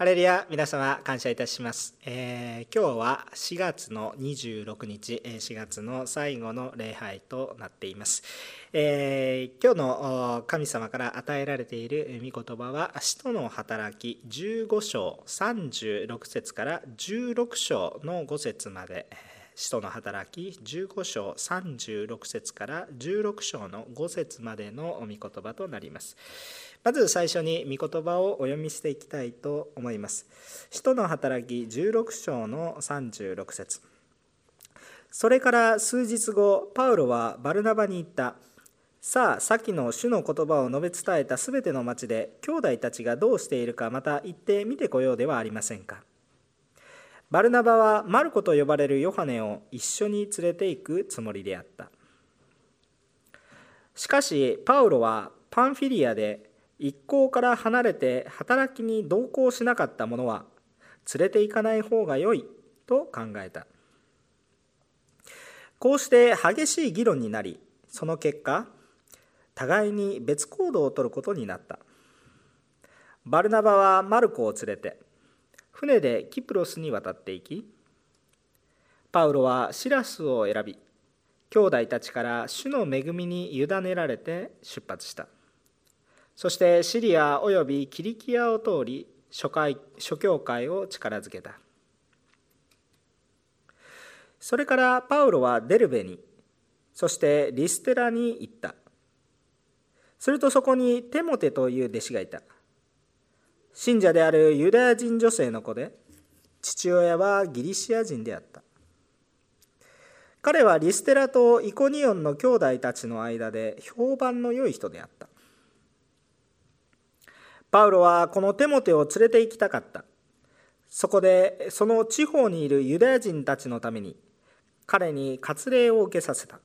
ハレルヤ皆様感謝いたします、えー、今日は4月の26日4月の最後の礼拝となっています、えー、今日の神様から与えられている御言葉は使徒の働き15章36節から16章の5節まで。使徒の働き15章36節から16章の5節までの御言葉となります。まず最初に御言葉をお読みしていきたいと思います。使徒の働き16章の36節それから数日後、パウロはバルナバに言った。さあ、先の主の言葉を述べ伝えたすべての町で、兄弟たちがどうしているか、また行って見てこようではありませんか。バルナバはマルコと呼ばれるヨハネを一緒に連れて行くつもりであった。しかし、パウロはパンフィリアで一行から離れて働きに同行しなかった者は連れて行かない方が良いと考えた。こうして激しい議論になりその結果互いに別行動をとることになった。バルナバはマルコを連れて船でキプロスに渡っていきパウロはシラスを選び兄弟たちから主の恵みに委ねられて出発した。そしてシリアおよびキリキアを通り諸会諸教会を力づけた。それからパウロはデルベにそしてリステラに行った。するとそこにテモテという弟子がいた。信者であるユダヤ人女性の子で父親はギリシア人であった。彼はリステラとイコニオンの兄弟たちの間で評判の良い人であった。パウロはこのテモテを連れて行きたかった。そこでその地方にいるユダヤ人たちのために彼に割礼を受けさせた。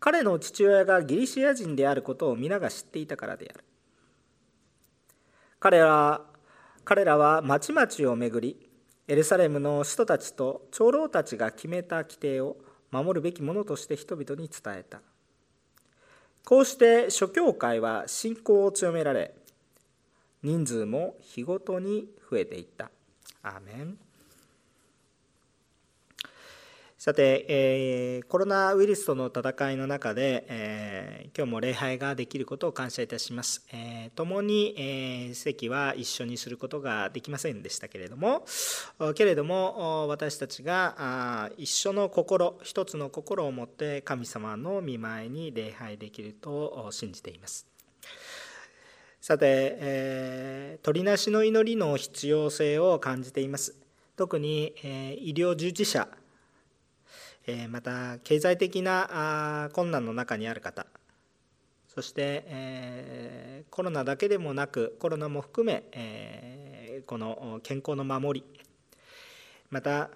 彼の父親がギリシア人であることを皆が知っていたからである。彼ら彼らは町々を巡り、エルサレムの人たちと長老たちが決めた規定を守るべきものとして人々に伝えた。こうして諸教会は信仰を強められ、人数も日ごとに増えていった。アーメンさて、えー、コロナウイルスとの戦いの中で、えー、今日も礼拝ができることを感謝いたします。えー、共に、えー、席は一緒にすることができませんでしたけれども、けれども私たちがあ一緒の心、一つの心を持って神様の見舞いに礼拝できると信じています。さて、えー、取りなしの祈りの必要性を感じています。特に、えー、医療従事者、えー、また経済的なあ困難の中にある方、そして、えー、コロナだけでもなく、コロナも含め、えー、この健康の守り、また、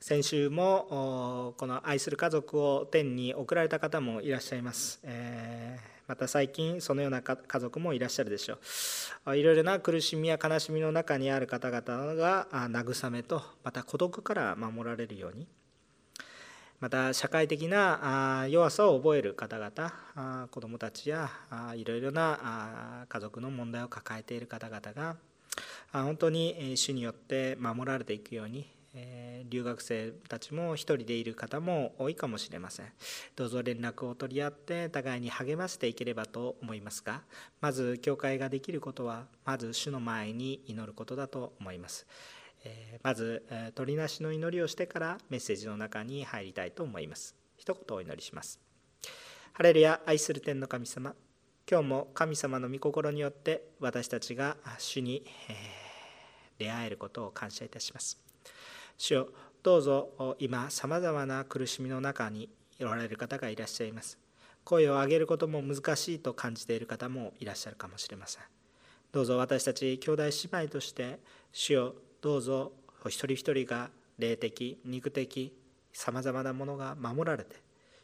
先週もこの愛する家族を天に送られた方もいらっしゃいます。えーまた最近そのような家族もいらっしゃるでしょう。いろいろな苦しみや悲しみの中にある方々が慰めとまた孤独から守られるように。また社会的な弱さを覚える方々子どもたちやいろいろな家族の問題を抱えている方々が本当に主によって守られていくようにえ留学生たちも一人でいる方も多いかもしれません。どうぞ連絡を取り合って互いに励ましていければと思いますがまず教会ができることはまず主の前に祈ることだと思います。まず取りなしの祈りをしてからメッセージの中に入りたいと思います。一言お祈りします。ハレルヤ愛する天の神様今日も神様の御心によって私たちが主に出会えることを感謝いたします。主よどうぞ今さまざまな苦しみの中におられる方がいらっしゃいます。声を上げることも難しいと感じている方もいらっしゃるかもしれません。どうぞ私たち兄弟姉妹として主よどうぞお一人一人が霊的肉的さまざまなものが守られて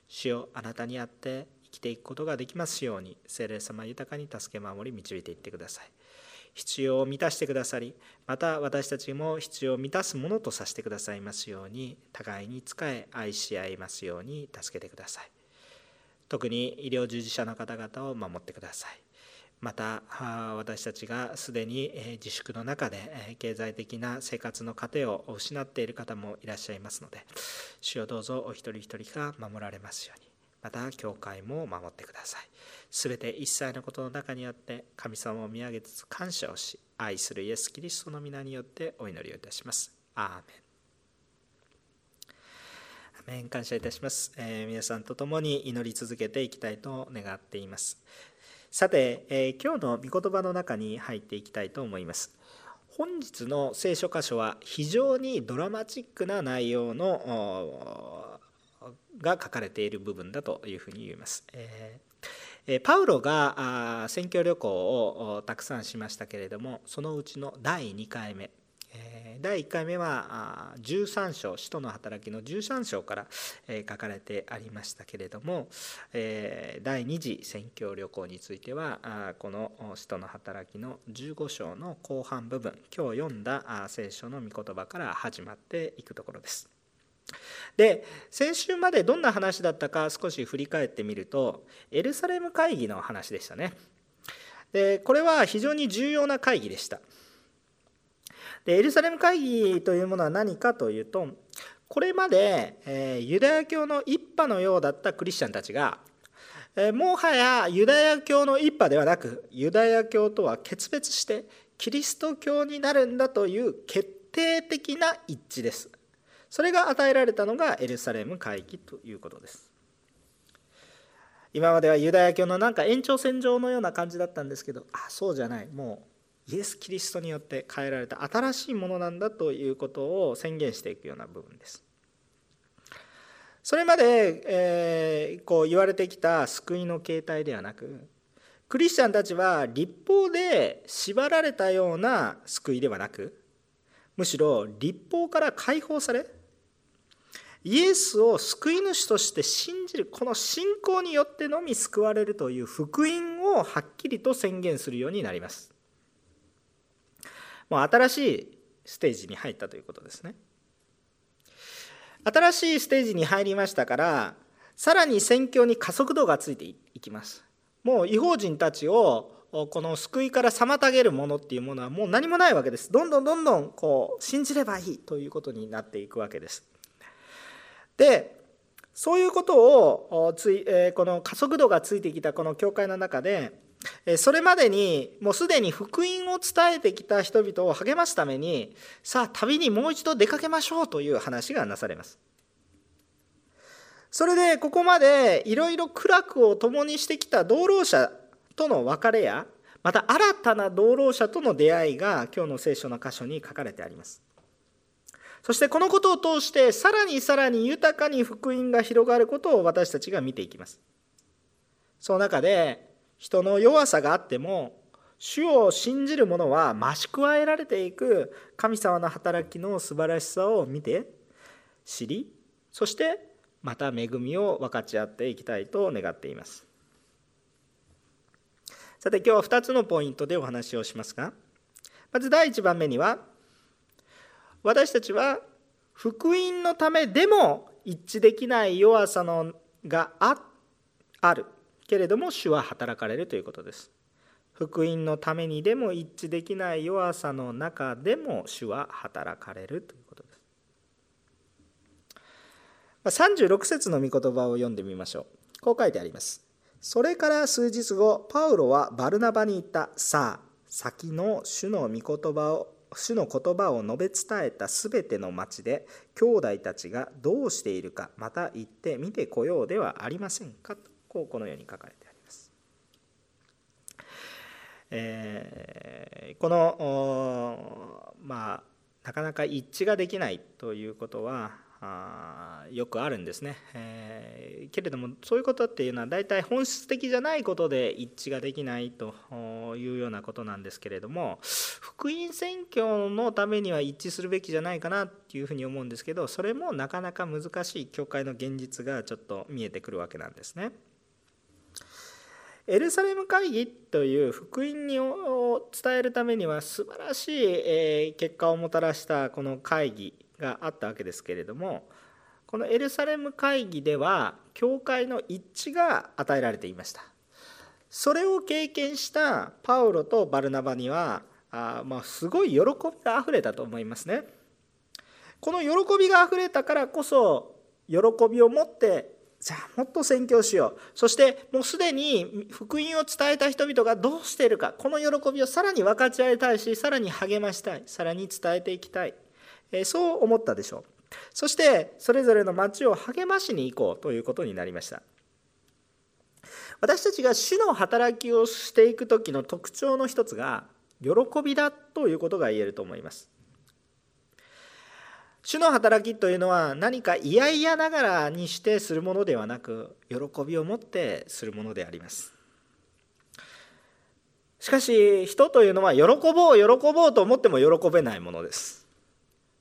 主よあなたにあって生きていくことができますように聖霊様豊かに助け守り導いていってください。必要を満たしてくださりまた私たちも必要を満たすものとさせてくださいますように互いに仕え愛し合いますように助けてください。特に医療従事者の方々を守ってください。また私たちがすでに自粛の中で経済的な生活の糧を失っている方もいらっしゃいますので主をどうぞお一人一人が守られますようにまた教会も守ってください。すべて一切のことの中にあって神様を見上げつつ感謝をし愛するイエス・キリストの皆によってお祈りをいたします。アーメン。メン。感謝いたします、えー、皆さんと共に祈り続けていきたいと願っています。さて、えー、今日の御言葉の中に入っていきたいと思います。本日の聖書箇所は非常にドラマチックな内容のが書かれている部分だというふうに言えます。えー、パウロが選挙旅行をたくさんしましたけれどもそのうちの第2回目第1回目は13章使徒の働きの13章から書かれてありましたけれども第2次宣教旅行についてはこの使徒の働きの15章の後半部分今日読んだ聖書の御言葉から始まっていくところです。で先週までどんな話だったか少し振り返ってみるとエルサレム会議の話でしたね。でこれは非常に重要な会議でした。でエルサレム会議というものは何かというとこれまで、えー、ユダヤ教の一派のようだったクリスチャンたちが、えー、もはやユダヤ教の一派ではなくユダヤ教とは決別してキリスト教になるんだという決定的な一致ですそれが与えられたのがエルサレム会議ということです今まではユダヤ教のなんか延長線上のような感じだったんですけどあそうじゃないもうイエス・キリストによって変えられた新しいものなんだということを宣言していくような部分です。それまで、えー、こう言われてきた救いの形態ではなくクリスチャンたちは立法で縛られたような救いではなくむしろ立法から解放されイエスを救い主として信じるこの信仰によってのみ救われるという福音をはっきりと宣言するようになります。もう新しいステージに入ったということですね。新しいステージに入りましたからさらに宣教に加速度がついていきます。もう違法人たちをこの救いから妨げるものっていうものはもう何もないわけです。どんどんどんどんこう信じればいいということになっていくわけです。でそういうことをついえこの加速度がついてきたこの教会の中でそれまでにもうすでに福音を伝えてきた人々を励ますためにさあ旅にもう一度出かけましょうという話がなされますそれでここまでいろいろ苦楽を共にしてきた同労者との別れやまた新たな同労者との出会いが今日の聖書の箇所に書かれてあります。そしてこのことを通してさらにさらに豊かに福音が広がることを私たちが見ていきます。その中で人の弱さがあっても主を信じる者は増し加えられていく神様の働きの素晴らしさを見て知りそしてまた恵みを分かち合っていきたいと願っています。さて今日は2つのポイントでお話をしますがまず第1番目には私たちは福音のためでも一致できない弱さのがあるけれども主は働かれるということです。福音のためにでも一致できない弱さの中でも主は働かれるということです。36節の御言葉を読んでみましょう。こう書いてあります。それから数日後、パウロはバルナバに言った。さあ、先の主の御言葉を主の言葉を述べ伝えたすべての町で兄弟たちがどうしているかまた行って見てこようではありませんかとこうこのように書かれてあります。えー、このまあなかなか一致ができないということはあよくあるんですね、えー、けれどもそういうことっていうのは大体本質的じゃないことで一致ができないというようなことなんですけれども福音宣教のためには一致するべきじゃないかなっていうふうに思うんですけどそれもなかなか難しい教会の現実がちょっと見えてくるわけなんですね。エルサレム会議という福音を伝えるためには素晴らしい結果をもたらしたこの会議があったわけですけれどもこのエルサレム会議では教会の一致が与えられていました。それを経験したパウロとバルナバにはあまあすごい喜びがあふれたと思いますね。この喜びがあふれたからこそ喜びを持ってじゃあもっと宣教しよう。そしてもうすでに福音を伝えた人々がどうしているかこの喜びをさらに分かち合いたいしさらに励ましたいさらに伝えていきたい、えそう思ったでしょう。そしてそれぞれの町を励ましに行こうということになりました。私たちが主の働きをしていく時の特徴の一つが喜びだということが言えると思います。主の働きというのは何か嫌々ながらにしてするものではなく喜びを持ってするものであります。しかし人というのは喜ぼう喜ぼうと思っても喜べないものです。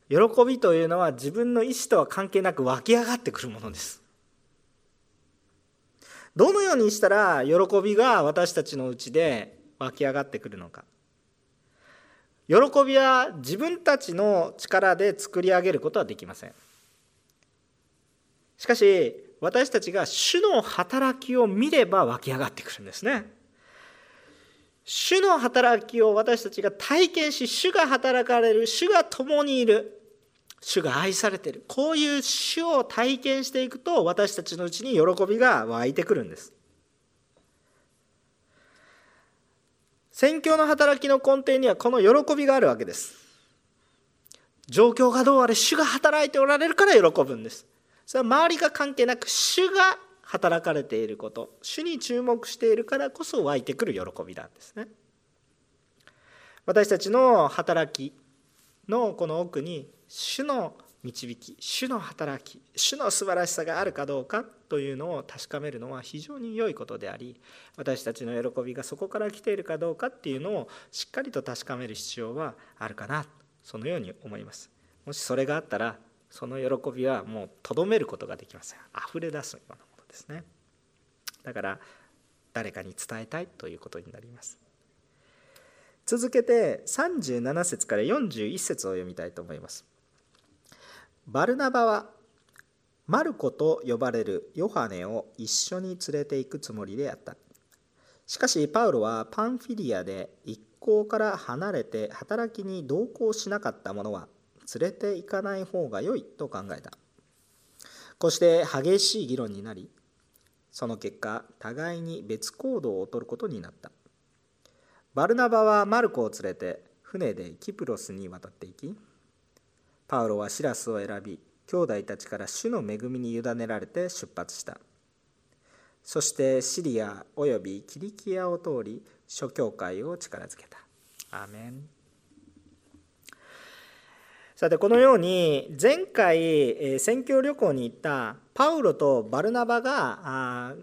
喜びというのは自分の意思とは関係なく湧き上がってくるものです。どのようにしたら喜びが私たちのうちで湧き上がってくるのか。喜びは自分たちの力で作り上げることはできません。しかし私たちが主の働きを見れば湧き上がってくるんですね。主の働きを私たちが体験し主が働かれる主が共にいる主が愛されている。こういう主を体験していくと私たちのうちに喜びが湧いてくるんです。宣教の働きの根底にはこの喜びがあるわけです。状況がどうあれ主が働いておられるから喜ぶんです。それは周りが関係なく主が働かれていること主に注目しているからこそ湧いてくる喜びなんですね。私たちの働きのこの奥に主の導き主の働き主の素晴らしさがあるかどうかというのを確かめるのは非常に良いことであり私たちの喜びがそこから来ているかどうかっていうのをしっかりと確かめる必要はあるかなそのように思います。もしそれがあったらその喜びはもうとどめることができません。溢れ出すようなですね。だから誰かに伝えたいということになります。続けて37節から41節を読みたいと思います。バルナバはマルコと呼ばれるヨハネを一緒に連れて行くつもりであった。しかしパウロはパンフィリアで一行から離れて働きに同行しなかった者は連れて行かない方が良いと考えた。こうして激しい議論になりその結果互いに別行動をとることになった。バルナバはマルコを連れて船でキプロスに渡っていきパウロはシラスを選び兄弟たちから主の恵みに委ねられて出発した。そしてシリアおよびキリキアを通り諸教会を力づけた。アメン。さてこのように前回宣教旅行に行ったパウロとバルナバが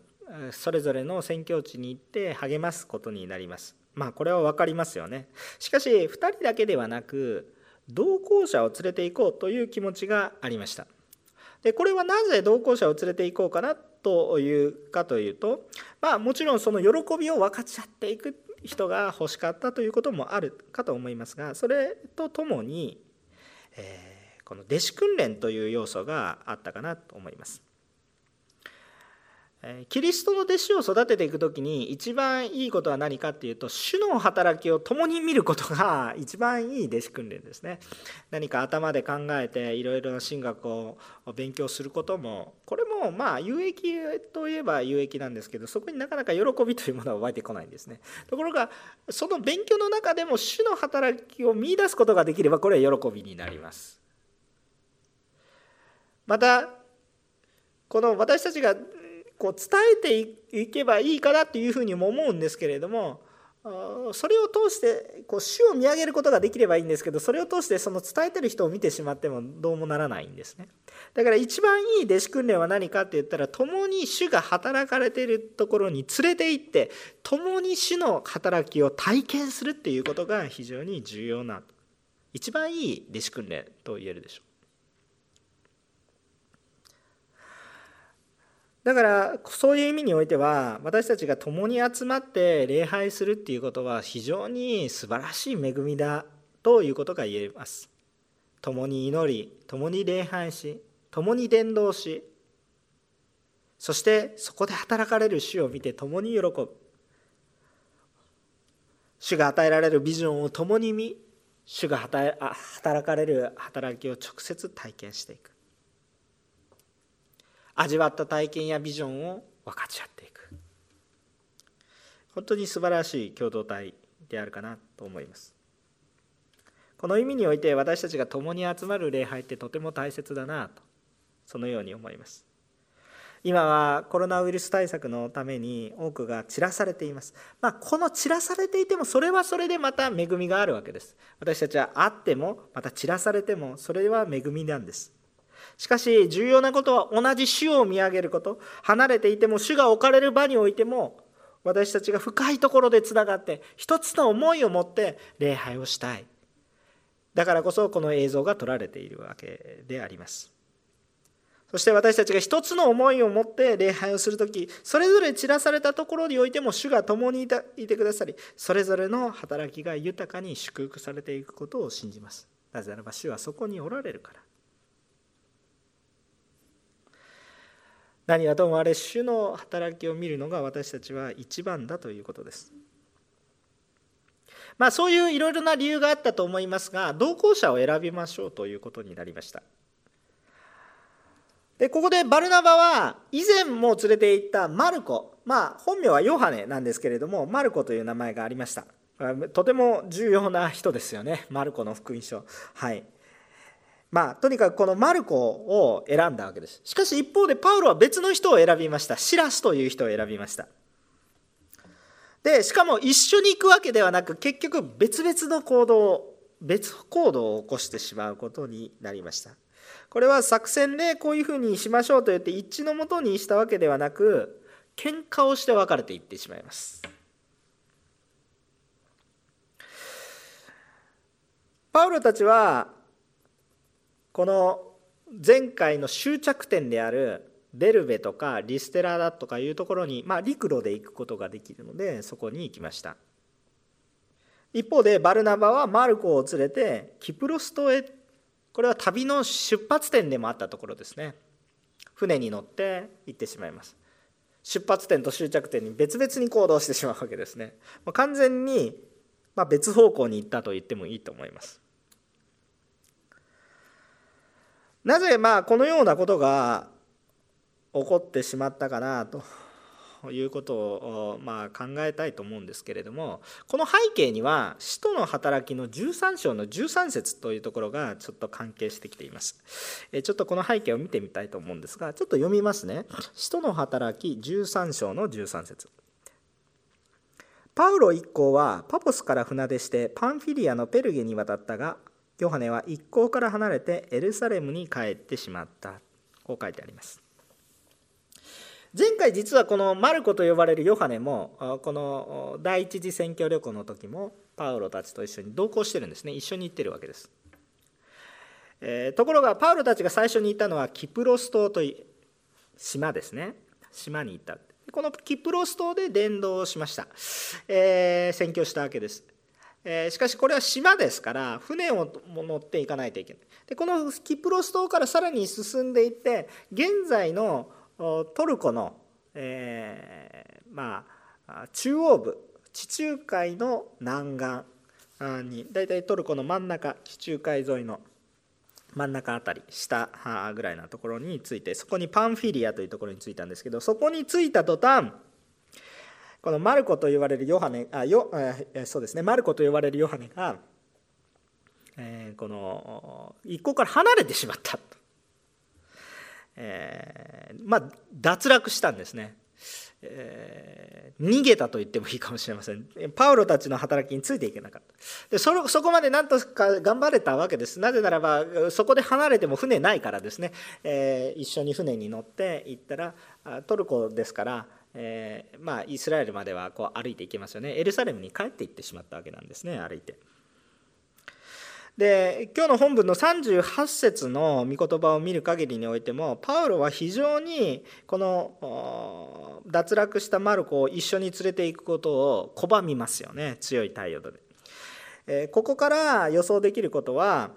それぞれの宣教地に行って励ますことになります。まあこれは分かりますよね。しかし2人だけではなく同行者を連れて行こうという気持ちがありました。でこれはなぜ同行者を連れて行こうかなというかというとまあもちろんその喜びを分かち合っていく人が欲しかったということもあるかと思いますがそれとともに、えー、この弟子訓練という要素があったかなと思います。キリストの弟子を育てていく時に一番いいことは何かっていうと主の働きを共に見ることが一番いい弟子訓練ですね。何か頭で考えていろいろな神学を勉強することもこれもまあ有益といえば有益なんですけどそこになかなか喜びというものは湧いてこないんですね。ところがその勉強の中でも主の働きを見いだすことができればこれは喜びになります。またこの私たちがこう伝えていけばいいかなというふうにも思うんですけれどもそれを通してこう主を見上げることができればいいんですけどそれを通してその伝えてる人を見てしまってもどうもならないんですね。だから一番いい弟子訓練は何かって言ったら共に主が働かれているところに連れて行って共に主の働きを体験するっていうことが非常に重要な一番いい弟子訓練と言えるでしょう。だからそういう意味においては私たちが共に集まって礼拝するっていうことは非常に素晴らしい恵みだということが言えます。共に祈り共に礼拝し共に伝道しそしてそこで働かれる主を見て共に喜ぶ主が与えられるビジョンを共に見主が働かれる働きを直接体験していく味わった体験やビジョンを分かち合っていく本当に素晴らしい共同体であるかなと思いますこの意味において私たちが共に集まる礼拝ってとても大切だなとそのように思います今はコロナウイルス対策のために多くが散らされています。まあ、この散らされていてもそれはそれでまた恵みがあるわけです。私たちはあってもまた散らされてもそれは恵みなんです。しかし重要なことは同じ主を見上げること。離れていても主が置かれる場においても私たちが深いところでつながって一つの思いを持って礼拝をしたい。だからこそこの映像が撮られているわけであります。そして私たちが一つの思いを持って礼拝をする時それぞれ散らされたところにおいても主が共にいてくださりそれぞれの働きが豊かに祝福されていくことを信じます。なぜならば主はそこにおられるから。何はともあれ主の働きを見るのが私たちは一番だということです。まあそういういろいろな理由があったと思いますが同行者を選びましょうということになりました。でここでバルナバは以前も連れて行ったマルコ。まあ本名はヨハネなんですけれどもマルコという名前がありました。とても重要な人ですよね。マルコの福音書。はい。まあとにかくこのマルコを選んだわけです。しかし一方でパウロは別の人を選びました。シラスという人を選びました。でしかも一緒に行くわけではなく結局別々の行動別行動を起こしてしまうことになりました。これは作戦でこういうふうにしましょうと言って一致のもとにしたわけではなく喧嘩をして別れていってしまいます。パウロたちはこの前回の終着点であるデルベとかリステラだとかいうところに、まあ、陸路で行くことができるのでそこに行きました。一方でバルナバはマルコを連れてキプロス島へこれは旅の出発点でもあったところですね。船に乗って行ってしまいます。出発点と終着点に別々に行動してしまうわけですね。完全に別方向に行ったと言ってもいいと思います。なぜまあこのようなことが起こってしまったかなということをま考えたいと思うんですけれどもこの背景には使徒の働きの13章の13節というところがちょっと関係してきています。ちょっとこの背景を見てみたいと思うんですがちょっと読みますね。使徒の働き13章の13節。パウロ一行はパポスから船出してパンフィリアのペルゲに渡ったがヨハネは一行から離れてエルサレムに帰ってしまった。こう書いてあります。前回実はこのマルコと呼ばれるヨハネもこの第一次選挙旅行の時もパウロたちと一緒に同行してるんですね。一緒に行ってるわけです、えー、ところがパウロたちが最初に行ったのはキプロス島という島ですね。島に行った。このキプロス島で伝道をしました、えー、宣教したわけです、え、しかしこれは島ですから船を乗っていかないといけない。でこのキプロス島からさらに進んでいって現在のトルコの、えー、まあ中央部地中海の南岸に大体トルコの真ん中地中海沿いの真ん中あたり下ぐらいなところに着いてそこにパンフィリアというところに着いたんですけどそこに着いた途端このマルコと言われるヨハネあよえそうですね。マルコと呼ばれるヨハネが、えー、この一行から離れてしまった。えー、まあ脱落したんですね、えー、逃げたと言ってもいいかもしれません。パウロたちの働きについていけなかった。でそそこまでなんとか頑張れたわけです。なぜならばそこで離れても船ないからですね、えー、一緒に船に乗って行ったらトルコですからえー、まあ、イスラエルまではこう歩いていけますよねエルサレムに帰っていってしまったわけなんですね歩いて。で今日の本文の38節の御言葉を見る限りにおいてもパウロは非常にこの脱落したマルコを一緒に連れていくことを拒みますよね強い態度でえ。ここから予想できることは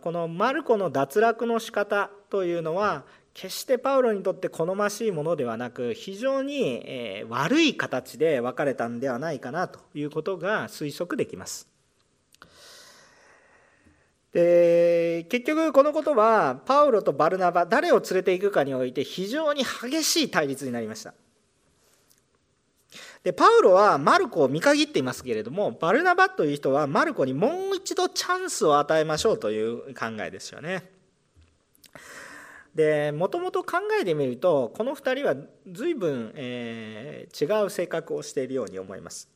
このマルコの脱落の仕方というのは決してパウロにとって好ましいものではなく非常に悪い形で別れたんではないかなということが推測できます。で結局このことはパウロとバルナバ誰を連れていくかにおいて非常に激しい対立になりましたでパウロはマルコを見限っていますけれどもバルナバという人はマルコにもう一度チャンスを与えましょうという考えですよねでもともと考えてみるとこの2人は随分、えー、違う性格をしているように思います。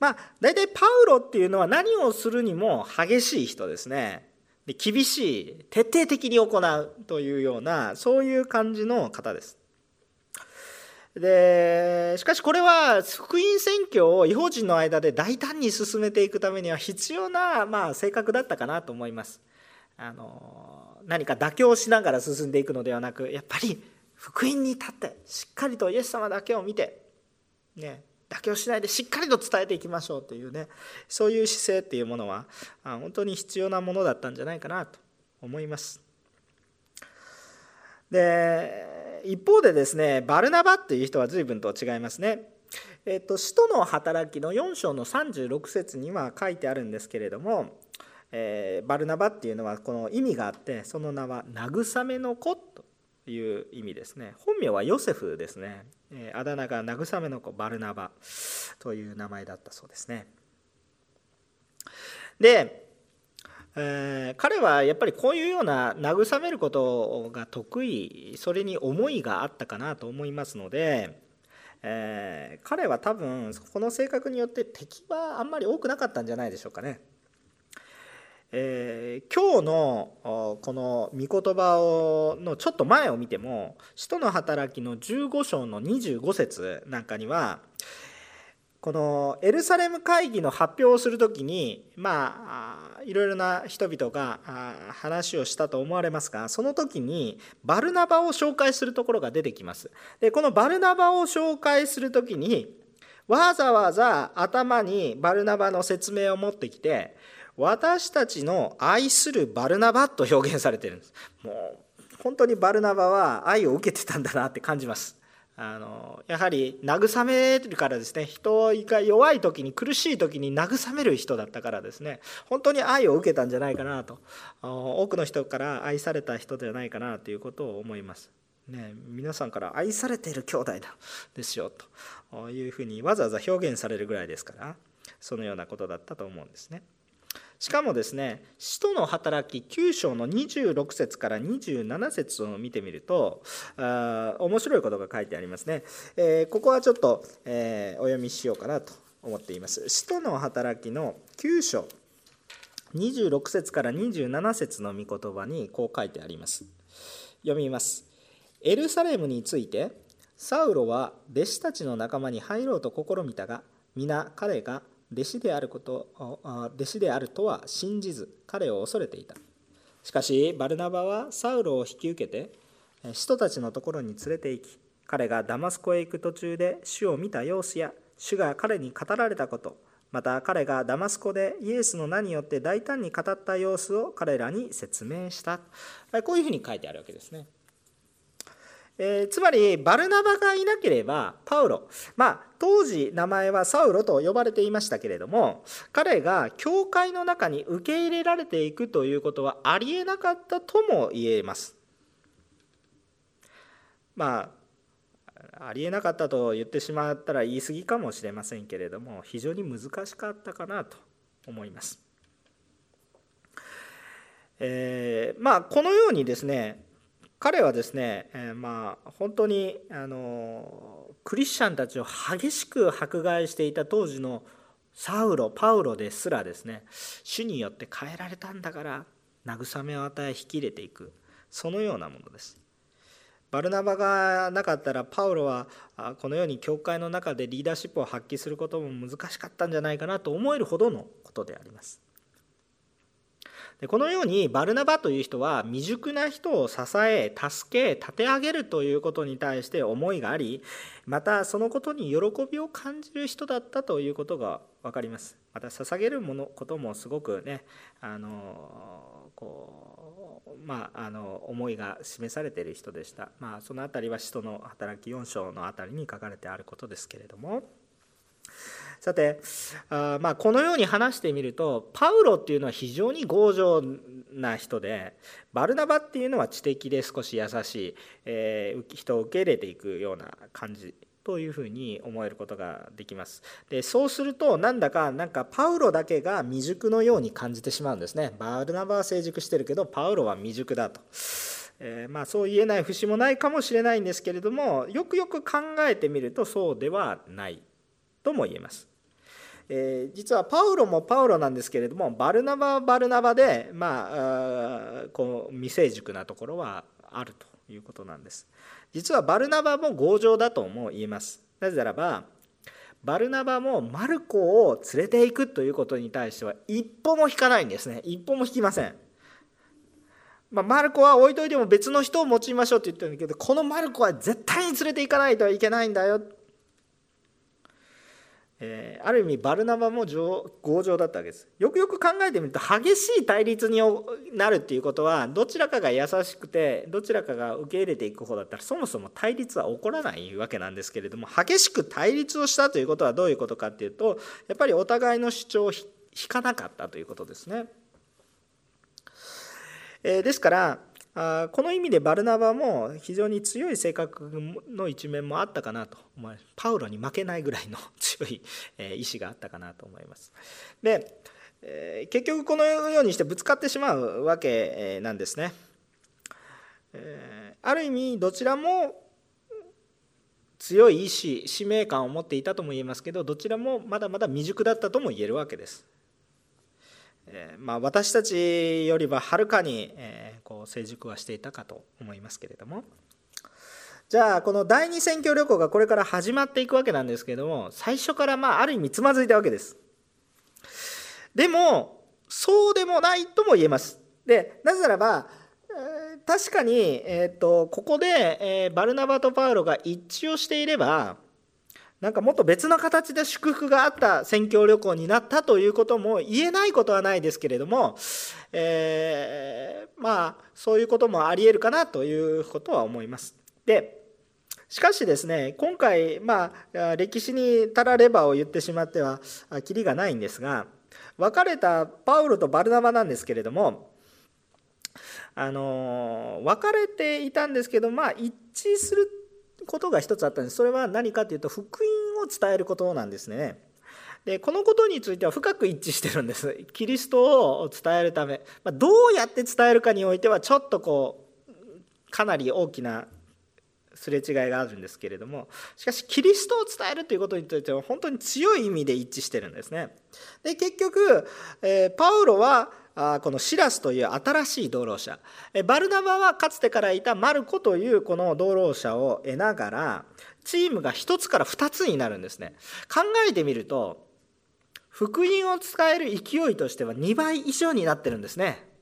まあ大体パウロっていうのは何をするにも激しい人ですね。で厳しい徹底的に行うというようなそういう感じの方です。でしかしこれは福音宣教を違法人の間で大胆に進めていくためには必要な、まあ、性格だったかなと思います。あの何か妥協しながら進んでいくのではなくやっぱり福音に立ってしっかりとイエス様だけを見て、ね、妥協しないでしっかりと伝えていきましょうというねそういう姿勢っていうものは本当に必要なものだったんじゃないかなと思います。で一方でですねバルナバっていう人は随分と違いますね。えっと、使徒の働きの4章の36節には書いてあるんですけれども、えー、バルナバっていうのはこの意味があってその名は慰めの子という意味ですね。本名はヨセフですね。えあだ名が慰めの子バルナバという名前だったそうですね。で、えー、彼はやっぱりこういうような慰めることが得意それに思いがあったかなと思いますので、えー、彼は多分この性格によって敵はあんまり多くなかったんじゃないでしょうかね。えー、今日のこの御言葉をのちょっと前を見ても「使徒の働き」の15章の25節なんかにはこのエルサレム会議の発表をする時にまあいろいろな人々が話をしたと思われますがその時にバルナバを紹介するところが出てきます。でこのバルナバを紹介する時にわざわざ頭にバルナバの説明を持ってきて私たちの愛するバルナバと表現されてるんですもう本当にバルナバは愛を受けてたんだなって感じますあのやはり慰めるからですね人が弱い時に苦しい時に慰める人だったからですね本当に愛を受けたんじゃないかなと多くの人から愛された人ではないかなということを思います。ね、皆さんから愛されている兄弟だですよというふうにわざわざ表現されるぐらいですからそのようなことだったと思うんですね。しかもですね使徒の働き9章の26節から27節を見てみるとあ面白いことが書いてありますね、えー、ここはちょっと、えー、お読みしようかなと思っています。使徒の働きの9章26節から27節の御言葉にこう書いてあります。読みます。エルサレムについてサウロは弟子たちの仲間に入ろうと試みたが皆彼が弟子であること弟子であるとは信じず彼を恐れていたしかしバルナバはサウロを引き受けて使徒たちのところに連れて行き彼がダマスコへ行く途中で主を見た様子や主が彼に語られたことまた彼がダマスコでイエスの名によって大胆に語った様子を彼らに説明したこういうふうに書いてあるわけですね。えー、つまりバルナバがいなければパウロまあ当時名前はサウロと呼ばれていましたけれども彼が教会の中に受け入れられていくということはありえなかったとも言えますまあありえなかったと言ってしまったら言い過ぎかもしれませんけれども非常に難しかったかなと思います。えー、まあこのようにですね彼はですね、えー、まあ本当にあのクリスチャンたちを激しく迫害していた当時のサウロパウロですらですね主によって変えられたんだから慰めを与え引き入れていくそのようなものです。バルナバがなかったらパウロはこのように教会の中でリーダーシップを発揮することも難しかったんじゃないかなと思えるほどのことであります。でこのようにバルナバという人は未熟な人を支え助け立て上げるということに対して思いがありまたそのことに喜びを感じる人だったということが分かります。また捧げるものこともすごくねあのこうまああの思いが示されている人でした、まあ、その辺りは使徒の働き4章の辺りに書かれてあることですけれども。さてあまあこのように話してみるとパウロっていうのは非常に強情な人でバルナバっていうのは知的で少し優しい、えー、人を受け入れていくような感じというふうに思えることができます。でそうするとなんだかなんかパウロだけが未熟のように感じてしまうんですね。バルナバは成熟してるけどパウロは未熟だと。えー、まあ、そう言えない節もないかもしれないんですけれどもよくよく考えてみるとそうではないとも言えます。えー、実はパウロもパウロなんですけれどもバルナバはバルナバで、まあ、こう未成熟なところはあるということなんです。実はバルナバも強情だとも言えます。なぜならばバルナバもマルコを連れていくということに対しては一歩も引かないんですね一歩も引きません。まあ、マルコは置いといても別の人を用いましょうって言ってるんだけどこのマルコは絶対に連れて行かないといけないんだよえー、ある意味バルナバも強情だったわけですよくよく考えてみると激しい対立になるっていうことはどちらかが優しくてどちらかが受け入れていく方だったらそもそも対立は起こらないわけなんですけれども激しく対立をしたということはどういうことかっていうとやっぱりお互いの主張を引かなかったということですね。えー、ですからあこの意味でバルナバも非常に強い性格の一面もあったかなと。思いますパウロに負けないぐらいの 強い意志があったかなと思います。で結局このようにしてぶつかってしまうわけなんですね。ある意味どちらも強い意志使命感を持っていたとも言えますけどどちらもまだまだ未熟だったとも言えるわけです。えまあ、私たちよりははるかに、えこう成熟はしていたかと思いますけれども。じゃあこの第二選挙旅行がこれから始まっていくわけなんですけれども最初からまあある意味つまずいたわけです。でもそうでもないとも言えます。でなぜならば確かに、えーと、ここで、えー、バルナバとパウロが一致をしていればなんかもっと別の形で祝福があった宣教旅行になったということも言えないことはないですけれども、えー、まあそういうこともありえるかなということは思います。でしかしですね今回まあ歴史にたらればを言ってしまってはきりがないんですが別れたパウロとバルナバなんですけれどもあの別れていたんですけどまあ一致することが一つあったんです。それは何かというと福音を伝えることなんですね。でこのことについては深く一致してるんです。キリストを伝えるため、まあ、どうやって伝えるかにおいてはちょっとこうかなり大きなすれ違いがあるんですけれども。しかしキリストを伝えるということについては本当に強い意味で一致してるんですね。で結局、えー、パウロはこのシラスという新しい道路者バルナバはかつてからいたマルコというこの道路者を得ながらチームが1つから2つになるんですね。考えてみると福音を伝える勢いとしては2倍以上になってるんですね。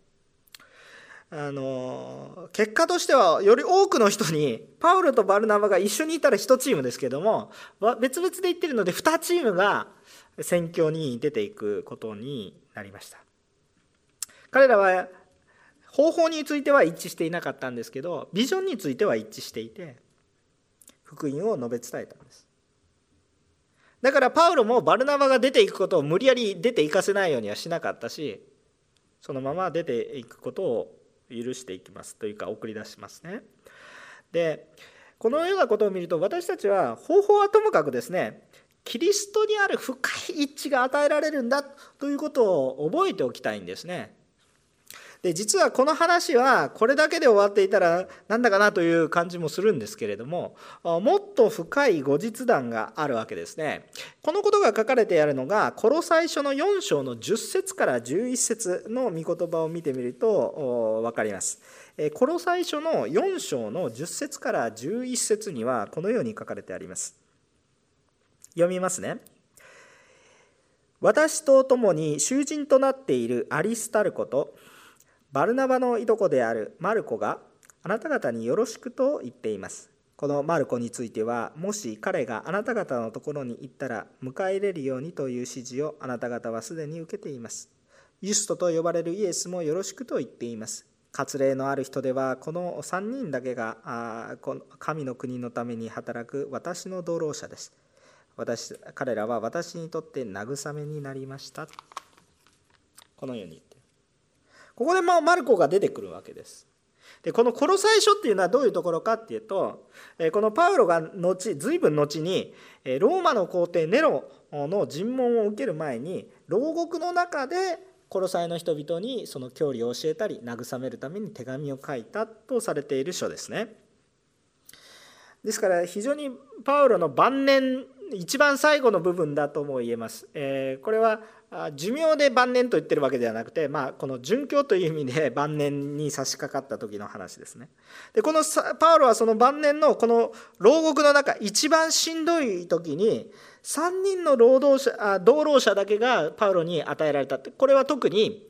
あの結果としてはより多くの人にパウロとバルナバが一緒にいたら1チームですけども別々で言ってるので2チームが選挙に出ていくことになりました。彼らは方法については一致していなかったんですけどビジョンについては一致していて福音を述べ伝えたんです。だからパウロもバルナバが出ていくことを無理やり出ていかせないようにはしなかったしそのまま出ていくことを許していきますというか送り出しますね。でこのようなことを見ると私たちは方法はともかくですねキリストにある深い一致が与えられるんだということを覚えておきたいんですね。で実はこの話はこれだけで終わっていたらなんだかなという感じもするんですけれどももっと深い後日談があるわけですね。このことが書かれてあるのがこの最初の4章の10節から11節の御言葉を見てみると分かります。この最初の4章の10節から11節にはこのように書かれてあります。読みますね。私と共に囚人となっているアリスタルコとバルナバのいとこであるマルコがあなた方によろしくと言っています。このマルコについてはもし彼があなた方のところに行ったら迎え入れるようにという指示をあなた方はすでに受けています。ユストと呼ばれるイエスもよろしくと言っています。割礼のある人ではこの3人だけがこの神の国のために働く私の同労者です。私彼らは私にとって慰めになりました。このように。ここでマルコが出てくるわけですでこのコロサイ書っていうのはどういうところかっていうとこのパウロが後随分後にローマの皇帝ネロの尋問を受ける前に牢獄の中でコロサイの人々にその教理を教えたり慰めるために手紙を書いたとされている書ですね。ですから非常にパウロの晩年一番最後の部分だとも言えます。えこれは寿命で晩年と言ってるわけではなくて、まあ、この殉教という意味で晩年に差し掛かった時の話ですね。でこのパウロはその晩年のこの牢獄の中一番しんどい時に3人の労働者同労者だけがパウロに与えられたってこれは特に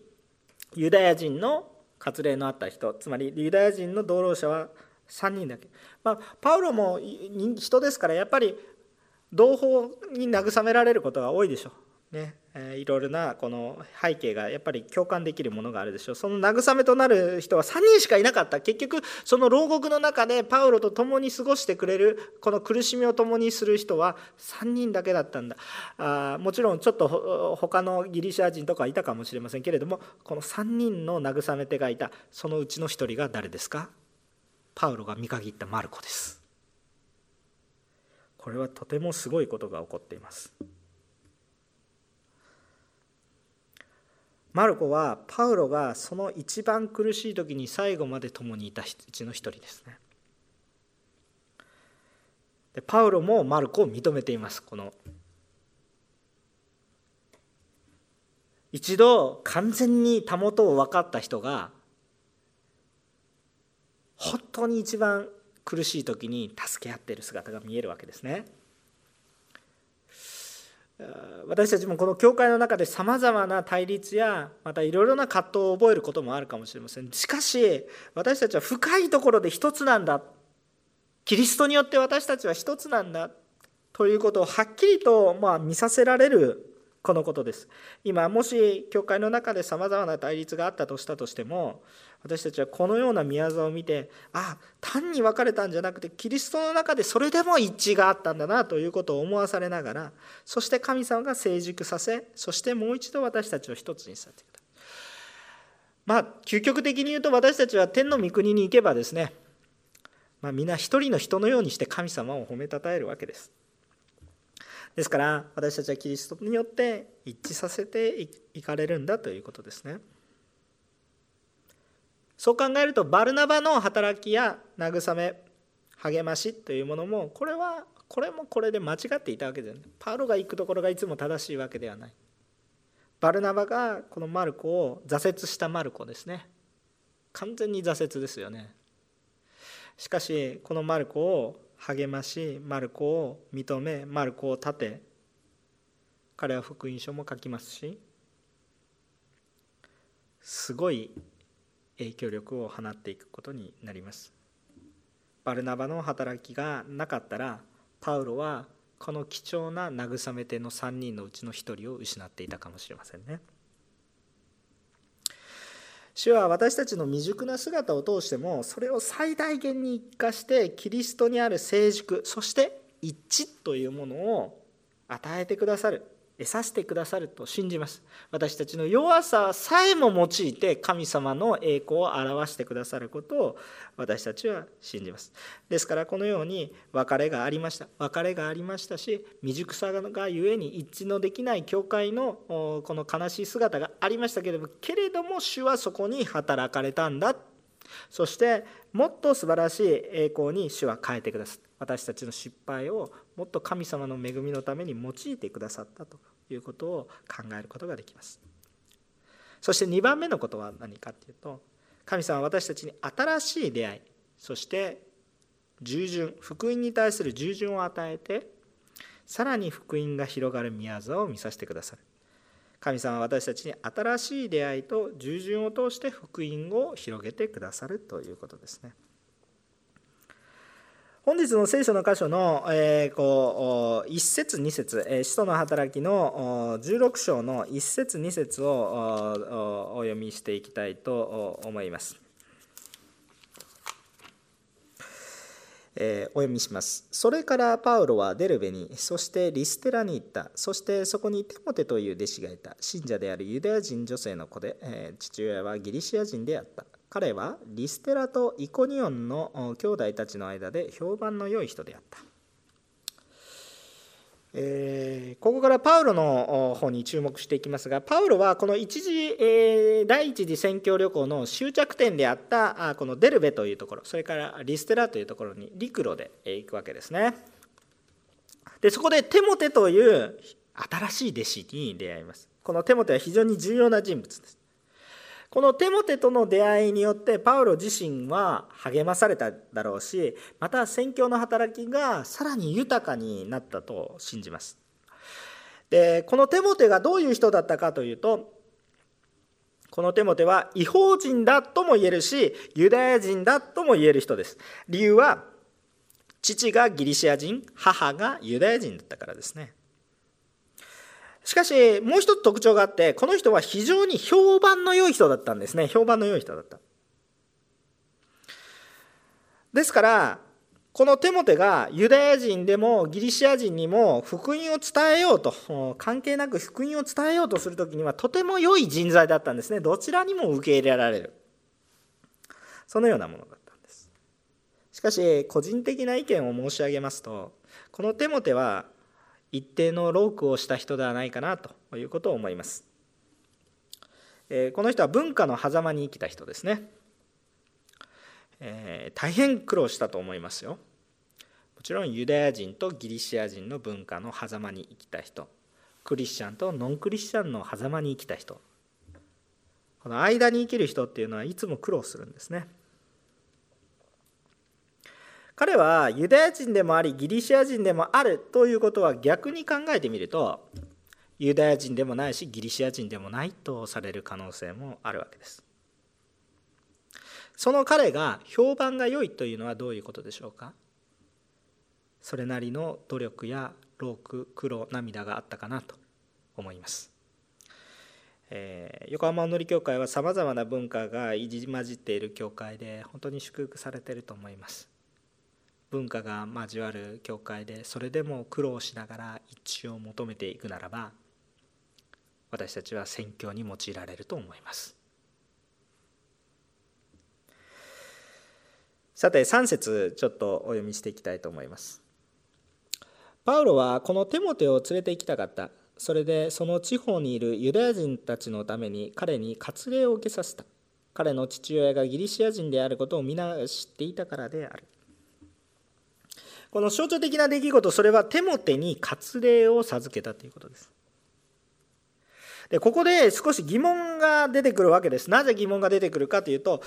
ユダヤ人の割礼のあった人つまりユダヤ人の同労者は3人だけ、まあ、パウロも人ですからやっぱり同胞に慰められることが多いでしょう。ね。いろいろなこの背景がやっぱり共感できるものがあるでしょう。その慰めとなる人は3人しかいなかった。結局その牢獄の中でパウロと共に過ごしてくれるこの苦しみを共にする人は3人だけだったんだ。あもちろんちょっと他のギリシャ人とかいたかもしれませんけれどもこの3人の慰め手がいた。そのうちの1人が誰ですか？パウロが見限ったマルコです。これはとてもすごいことが起こっています。マルコはパウロがその一番苦しい時に最後まで共にいたうちの一人ですね。でパウロもマルコを認めていますこの一度完全にたもとを分かった人が本当に一番苦しい時に助け合っている姿が見えるわけですね。私たちもこの教会の中でさまざまな対立やまたいろいろな葛藤を覚えることもあるかもしれません。しかし私たちは深いところで一つなんだ。キリストによって私たちは一つなんだ。ということをはっきりとま見させられるこのことです。今もし教会の中でさまざまな対立があったとしたとしても私たちはこのような宮沢を見てあ単に分かれたんじゃなくてキリストの中でそれでも一致があったんだなということを思わされながらそして神様が成熟させそしてもう一度私たちを一つにさせてくださいまあ究極的に言うと私たちは天の御国に行けばですねまあ、皆一人の人のようにして神様を褒めたたえるわけですですから私たちはキリストによって一致させていかれるんだということですね。そう考えるとバルナバの働きや慰め励ましというものもこれはこれもこれで間違っていたわけではない。パウロが行くところがいつも正しいわけではない。バルナバがこのマルコを挫折したマルコですね。完全に挫折ですよね。しかしこのマルコを励ましマルコを認めマルコを立て彼は福音書も書きますしすごい影響力を放っていくことになります。バルナバの働きがなかったらパウロはこの貴重な慰め手の3人のうちの1人を失っていたかもしれませんね。主は私たちの未熟な姿を通してもそれを最大限に生かしてキリストにある成熟そして一致というものを与えてくださる。させてくださると信じます。私たちの弱ささえも用いて神様の栄光を表してくださることを私たちは信じます。ですからこのように別れがありました。別れがありましたし未熟さがゆえに一致のできない教会のこの悲しい姿がありましたけれどもけれども主はそこに働かれたんだ。そしてもっと素晴らしい栄光に主は変えてくださった私たちの失敗をもっと神様の恵みのために用いてくださったということを考えることができます。そして2番目のことは何かっていうと神様は私たちに新しい出会いそして従順福音に対する従順を与えてさらに福音が広がる宮沢を見させてくださる。神様は私たちに新しい出会いと従順を通して福音を広げてくださるということですね本日の聖書の箇所の、えー、こう1節2節、えー、使徒の働きの16章の1節2節をお読みしていきたいと思います。えー、お読みします。それからパウロはデルベに、そしてリステラに行った。そしてそこにテモテという弟子がいた。信者であるユダヤ人女性の子で、えー、父親はギリシア人であった。彼はリステラとイコニオンの兄弟たちの間で評判の良い人であった。えー、ここからパウロの方に注目していきますがパウロはこの一次、えー、第一次宣教旅行の終着点であったこのデルベというところそれからリステラというところに陸路で行くわけですね。でそこでテモテという新しい弟子に出会います。このテモテは非常に重要な人物です。このテモテとの出会いによってパウロ自身は励まされただろうしまた宣教の働きがさらに豊かになったと信じます。でこのテモテがどういう人だったかというとこのテモテは違法人だとも言えるしユダヤ人だとも言える人です。理由は父がギリシア人母がユダヤ人だったからですね。しかし、もう一つ特徴があって、この人は非常に評判の良い人だったんですね。評判の良い人だった。ですから、このテモテがユダヤ人でもギリシア人にも福音を伝えようと、関係なく福音を伝えようとするときにはとても良い人材だったんですね。どちらにも受け入れられる。そのようなものだったんです。しかし、個人的な意見を申し上げますと、このテモテは一定のロークをした人ではないかなということを思います。この人は文化の狭間に生きた人ですね。えー、大変苦労したと思いますよ。もちろんユダヤ人とギリシア人の文化の狭間に生きた人クリスチャンとノンクリスチャンの狭間に生きた人この間に生きる人っていうのはいつも苦労するんですね。彼はユダヤ人でもありギリシア人でもあるということは逆に考えてみるとユダヤ人でもないしギリシア人でもないとされる可能性もあるわけです。その彼が評判が良いというのはどういうことでしょうか？それなりの努力や労苦苦労涙があったかなと思います、えー、横浜のり教会はさまざまな文化が入り混じっている教会で本当に祝福されていると思います。文化が交わる教会でそれでも苦労しながら一致を求めていくならば私たちは宣教に用いられると思います。さて3節ちょっとお読みしていきたいと思います。パウロはこのテモテを連れて行きたかった。それでその地方にいるユダヤ人たちのために彼に割礼を受けさせた。彼の父親がギリシア人であることを皆知っていたからである。この象徴的な出来事それはテモテに割礼を授けたということです。でここで少し疑問が出てくるわけです。なぜ疑問が出てくるかというと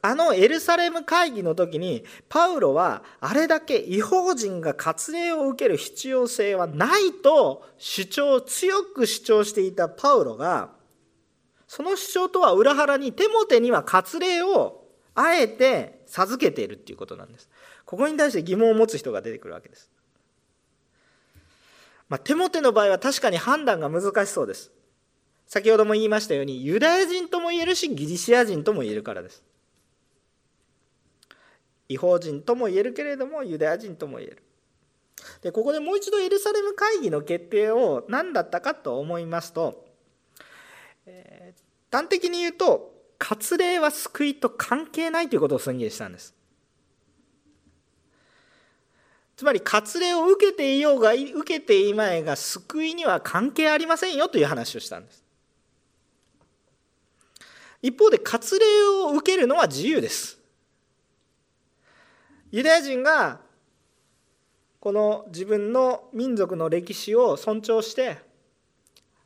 あのエルサレム会議の時にパウロはあれだけ違法人が割礼を受ける必要性はないと主張強く主張していたパウロがその主張とは裏腹にテモテには割礼をあえて授けているっていうことなんです。ここに対して疑問を持つ人が出てくるわけです。まあ、テモテの場合は確かに判断が難しそうです。先ほども言いましたようにユダヤ人とも言えるしギリシア人とも言えるからです。違法人とも言えるけれどもユダヤ人とも言える。でここでもう一度エルサレム会議の決定を何だったかと思いますと、えー、端的に言うと割礼は救いと関係ないということを宣言したんです。つまり割礼を受けていようが受けていまいが救いには関係ありませんよという話をしたんです。一方で割礼を受けるのは自由です。ユダヤ人がこの自分の民族の歴史を尊重して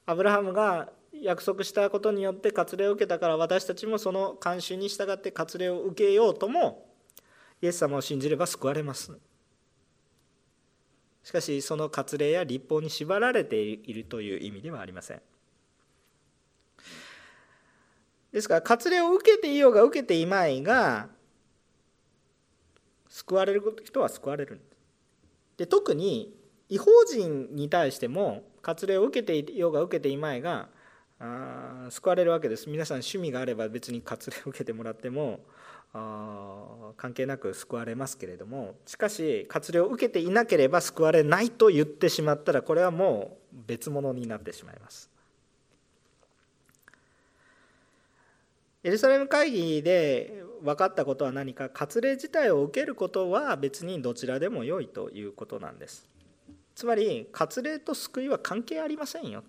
アブラハムが約束したことによって割礼を受けたから私たちもその慣習に従って割礼を受けようともイエス様を信じれば救われます。しかしその割礼や立法に縛られているという意味ではありません。ですから割礼を受けていようが受けていまいが救われる人は救われるんです。で特に違法人に対しても割礼を受けていようが受けていまいがあ救われるわけです。皆さん趣味があれば別に割礼を受けてもらっても関係なく救われますけれどもしかし割礼を受けていなければ救われないと言ってしまったらこれはもう別物になってしまいます。エルサレム会議で分かったことは何か割礼自体を受けることは別にどちらでも良いということなんです。つまり割礼と救いは関係ありませんよ。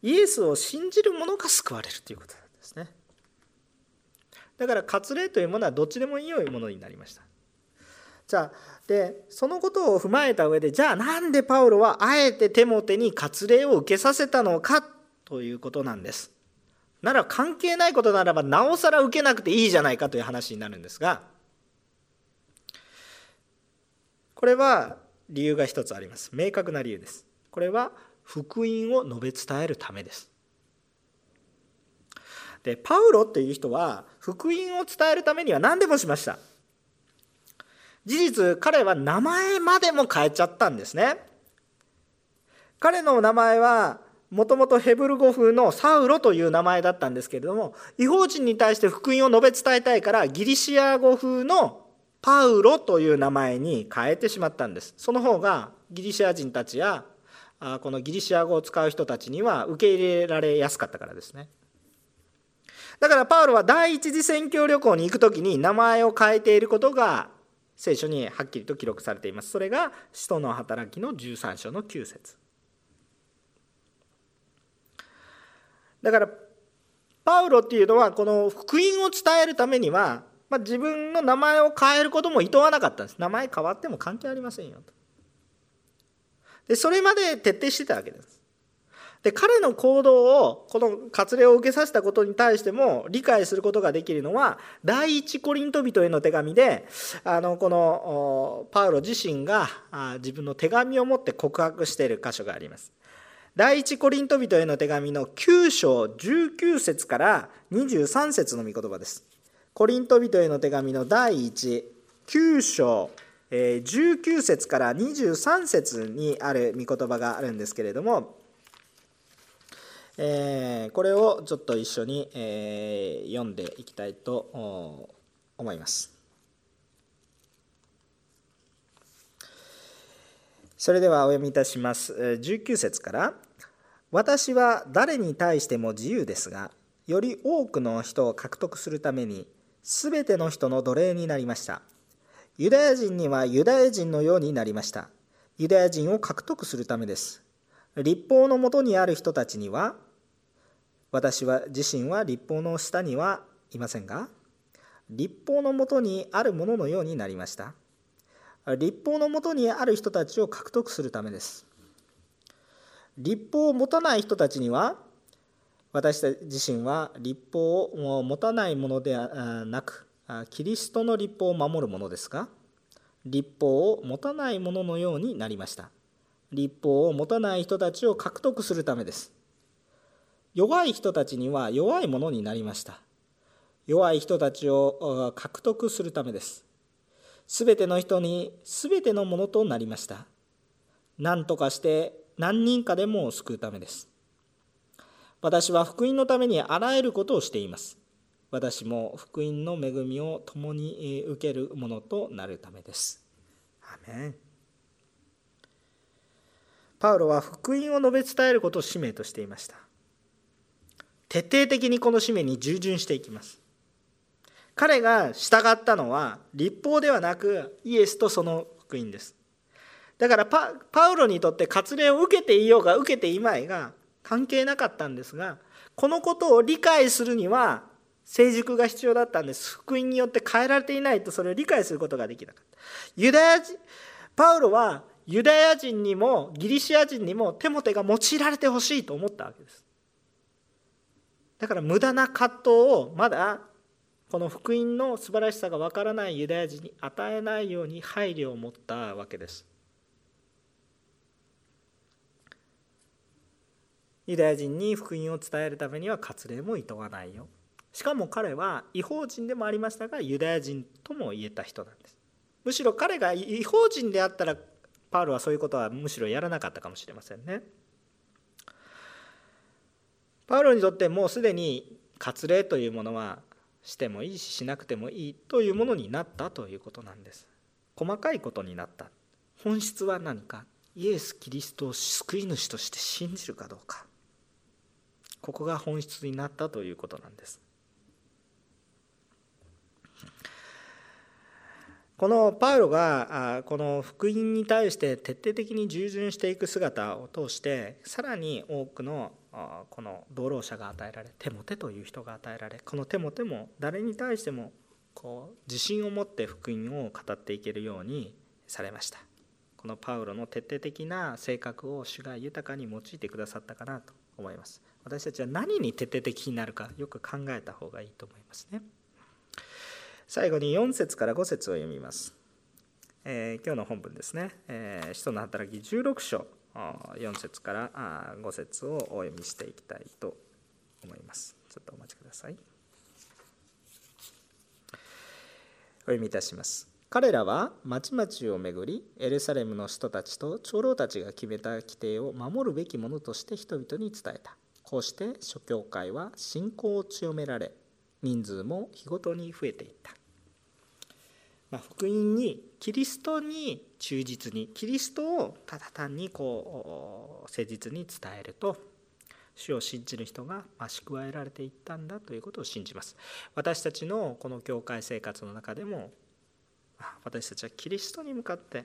イエスを信じる者が救われるということ。だから割礼というものはどっちでも良いものになりました。じゃあでそのことを踏まえた上でじゃあなんでパウロはあえてテモテに割礼を受けさせたのかということなんです。なら関係ないことならばなおさら受けなくていいじゃないかという話になるんですがこれは理由が一つあります。明確な理由です。これは福音を述べ伝えるためです。でパウロという人は福音を伝えるためには何でもしました。事実彼は名前までも変えちゃったんですね。彼の名前はもともとヘブル語風のサウロという名前だったんですけれども違法人に対して福音を述べ伝えたいからギリシア語風のパウロという名前に変えてしまったんです。その方がギリシア人たちやこのギリシア語を使う人たちには受け入れられやすかったからですね。だからパウロは第一次宣教旅行に行く時に名前を変えていることが聖書にはっきりと記録されています。それが使徒の働きの13章の9節。だからパウロっていうのはこの福音を伝えるためには、まあ、自分の名前を変えることも厭わなかったんです。名前変わっても関係ありませんよと。でそれまで徹底してたわけです。で彼の行動をこの割礼を受けさせたことに対しても理解することができるのは第一コリント人への手紙であのこのパウロ自身が自分の手紙を持って告白している箇所があります第一コリント人への手紙の9章19節から23節の御言葉です。コリント人への手紙の第1、9章19節から23節にある御言葉があるんですけれども、えこれをちょっと一緒に、え読んでいきたいと思います。それではお読みいたします。19節から。私は誰に対しても自由ですが、より多くの人を獲得するために、すべての人の奴隷になりました。ユダヤ人にはユダヤ人のようになりました。ユダヤ人を獲得するためです。立法のもとにある人たちには、私は自身は立法の下にはいませんが、立法のもとにあるもののようになりました。立法のもとにある人たちを獲得するためです。立法を持たない人たちには私たち自身は立法を持たないものではなくキリストの立法を守るものですが立法を持たないもののようになりました立法を持たない人たちを獲得するためです弱い人たちには弱いものになりました弱い人たちを獲得するためですすべての人にすべてのものとなりました。何とかして何人かでも救うためです。私は福音のためにあらゆることをしています。私も福音の恵みを共に受けるものとなるためです。アメンパウロは福音を述べ伝えることを使命としていました。徹底的にこの使命に従順していきます。彼が従ったのは立法ではなくイエスとその福音ですだからパウロにとって割礼を受けていようが受けていまいが関係なかったんですがこのことを理解するには成熟が必要だったんです福音によって変えられていないとそれを理解することができなかったユダヤ人パウロはユダヤ人にもギリシア人にもテモテが用いられてほしいと思ったわけです。だから無駄な葛藤をまだこの福音の素晴らしさがわからないユダヤ人に与えないように配慮を持ったわけです。ユダヤ人に福音を伝えるためには割礼もいとわないよ。しかも彼は違法人でもありましたがユダヤ人とも言えた人なんです。むしろ彼が違法人であったらパウロはそういうことはむしろやらなかったかもしれませんね。パウロにとってもうすでに割礼というものはしてもいいししなくてもいいというものになったということなんです。細かいことになった。本質は何か。イエス・キリストを救い主として信じるかどうか。ここが本質になったということなんです。このパウロがこの福音に対して徹底的に従順していく姿を通してさらに多くのこの道路者が与えられテモテという人が与えられこのテモテも誰に対してもこう自信を持って福音を語っていけるようにされました。このパウロの徹底的な性格を主が豊かに用いてくださったかなと思います。私たちは何に徹底的になるかよく考えた方がいいと思いますね。最後に4節から5節を読みます。えー、今日の本文ですね、えー、使徒の働き16章4節から5節をお読みしていきたいと思います。ちょっとお待ちください。お読みいたします。彼らは町々を巡りエルサレムの人たちと長老たちが決めた規定を守るべきものとして人々に伝えたこうして諸教会は信仰を強められ人数も日ごとに増えていったまあ、福音にキリストに忠実にキリストをただ単にこう誠実に伝えると主を信じる人が増し加えられていったんだということを信じます。私たちのこの教会生活の中でも私たちはキリストに向かって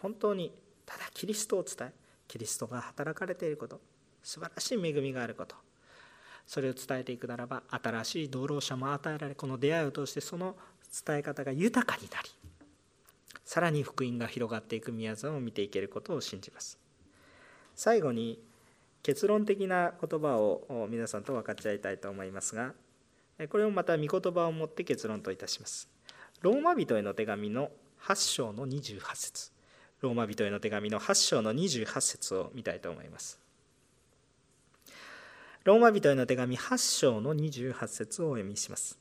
本当にただキリストを伝えキリストが働かれていること素晴らしい恵みがあることそれを伝えていくならば新しい道路者も与えられこの出会いを通してその伝え方が豊かになりさらに福音が広がっていく宮沢を見ていけることを信じます。最後に結論的な言葉を皆さんと分かち合いたいと思いますがこれをまた御言葉を持って結論といたします。ローマ人への手紙の8章の28節。ローマ人への手紙の8章の28節を見たいと思います。ローマ人への手紙8章の28節をお読みします。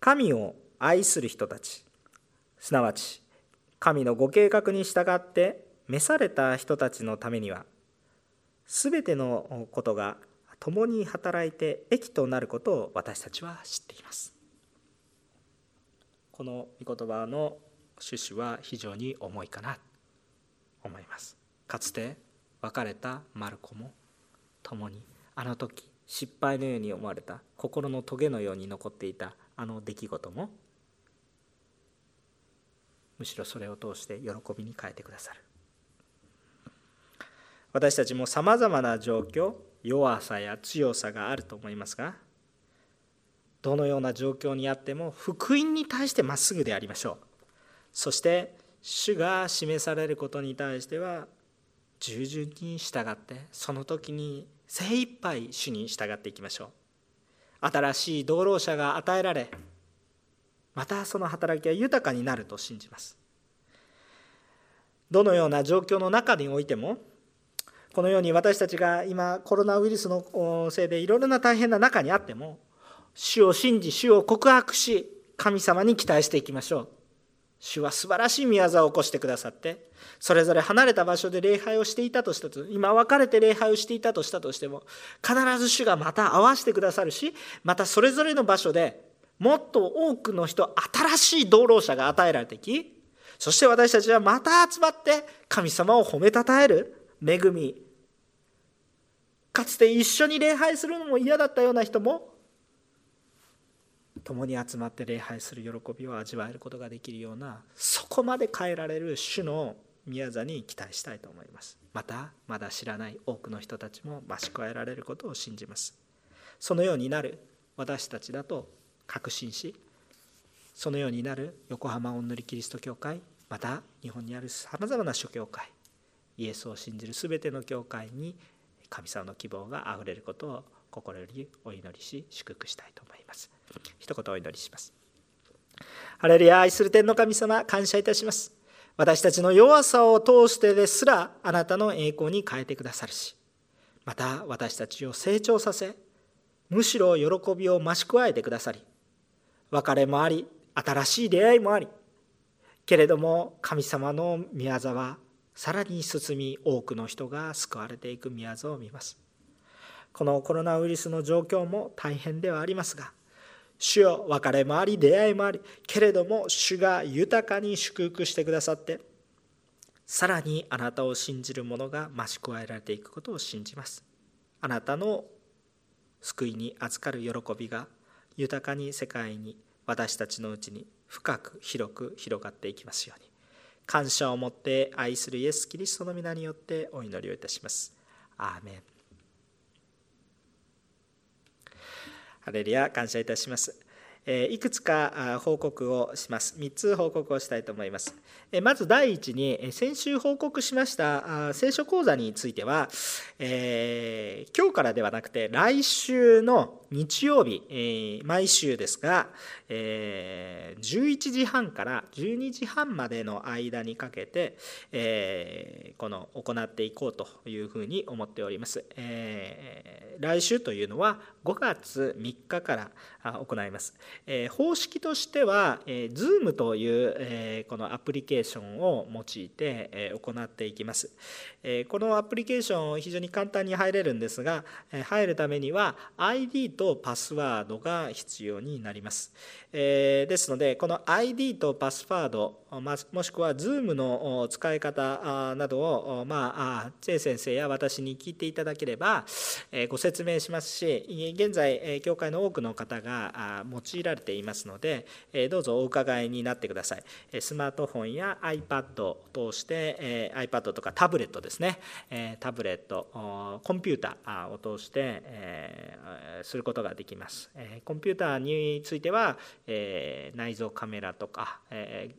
神を愛する人たち。すなわち神のご計画に従って召された人たちのためには全てのことが共に働いて益となることを私たちは知っています。この御言葉の趣旨は非常に重いかなと思います。かつて別れたマルコも共にあの時失敗のように思われた心のトゲのように残っていたあの出来事もむしろそれを通して喜びに変えてくださる。私たちもさまざまな状況弱さや強さがあると思いますがどのような状況にあっても福音に対してまっすぐでありましょう。そして主が示されることに対しては従順に従ってその時に精一杯主に従っていきましょう。新しい道路者が与えられまたその働きは豊かになると信じます。どのような状況の中においてもこのように私たちが今コロナウイルスのせいでいろいろな大変な中にあっても主を信じ主を告白し神様に期待していきましょう。主は素晴らしい宮沢を起こしてくださってそれぞれ離れた場所で礼拝をしていたとしたと今別れて礼拝をしていたとしたとしても必ず主がまた会わせてくださるしまたそれぞれの場所でもっと多くの人新しい道路者が与えられてきそして私たちはまた集まって神様を褒めたたえる恵み。かつて一緒に礼拝するのも嫌だったような人も共に集まって礼拝する喜びを味わえることができるようなそこまで変えられる主の宮座に期待したいと思います。またまだ知らない多くの人たちも増し加えられることを信じます。そのようになる。私たちだと確信しそのようになる横浜おんぬりキリスト教会また日本にあるさまざまな諸教会イエスを信じる全ての教会に神様の希望があふれることを心よりお祈りし祝福したいと思います。一言お祈りします。ハレルヤ愛する天の神様感謝いたします。私たちの弱さを通してですらあなたの栄光に変えてくださるしまた私たちを成長させむしろ喜びを増し加えてくださり別れもあり新しい出会いもありけれども神様の宮沢はさらに進み多くの人が救われていく宮沢を見ます。このコロナウイルスの状況も大変ではありますが主よ別れもあり出会いもありけれども主が豊かに祝福してくださってさらにあなたを信じる者が増し加えられていくことを信じます。あなたの救いに預かる喜びが豊かに世界に私たちのうちに深く広く広がっていきますように感謝を持って愛するイエス・キリストの皆によってお祈りをいたしますアーメンハレルヤ感謝いたしますいくつか報告をします。3つ報告をしたいと思います。まず第一に、先週報告しました聖書講座については、えー、今日からではなくて来週の日曜日、えー、毎週ですが、えー、11時半から12時半までの間にかけて、えー、この行っていこうというふうに思っております。えー、来週というのは5月3日から行います。えー、方式としては、えー、Zoom という、えー、このアプリケーションを用いて、えー、行っていきます。えー、このアプリケーション非常に簡単に入れるんですが、えー、入るためには ID とパスワードが必要になります。えー、ですので、この ID とパスワード、もしくは Zoom の使い方などを、まあ、チェ先生や私に聞いていただければ、ご説明しますし、現在、教会の多くの方が用いられていますので、どうぞお伺いになってください。スマートフォンや iPad を通して、iPad とかタブレットですね、タブレット、コンピューターを通して、することができます。コンピューターについては、内蔵カメラとか、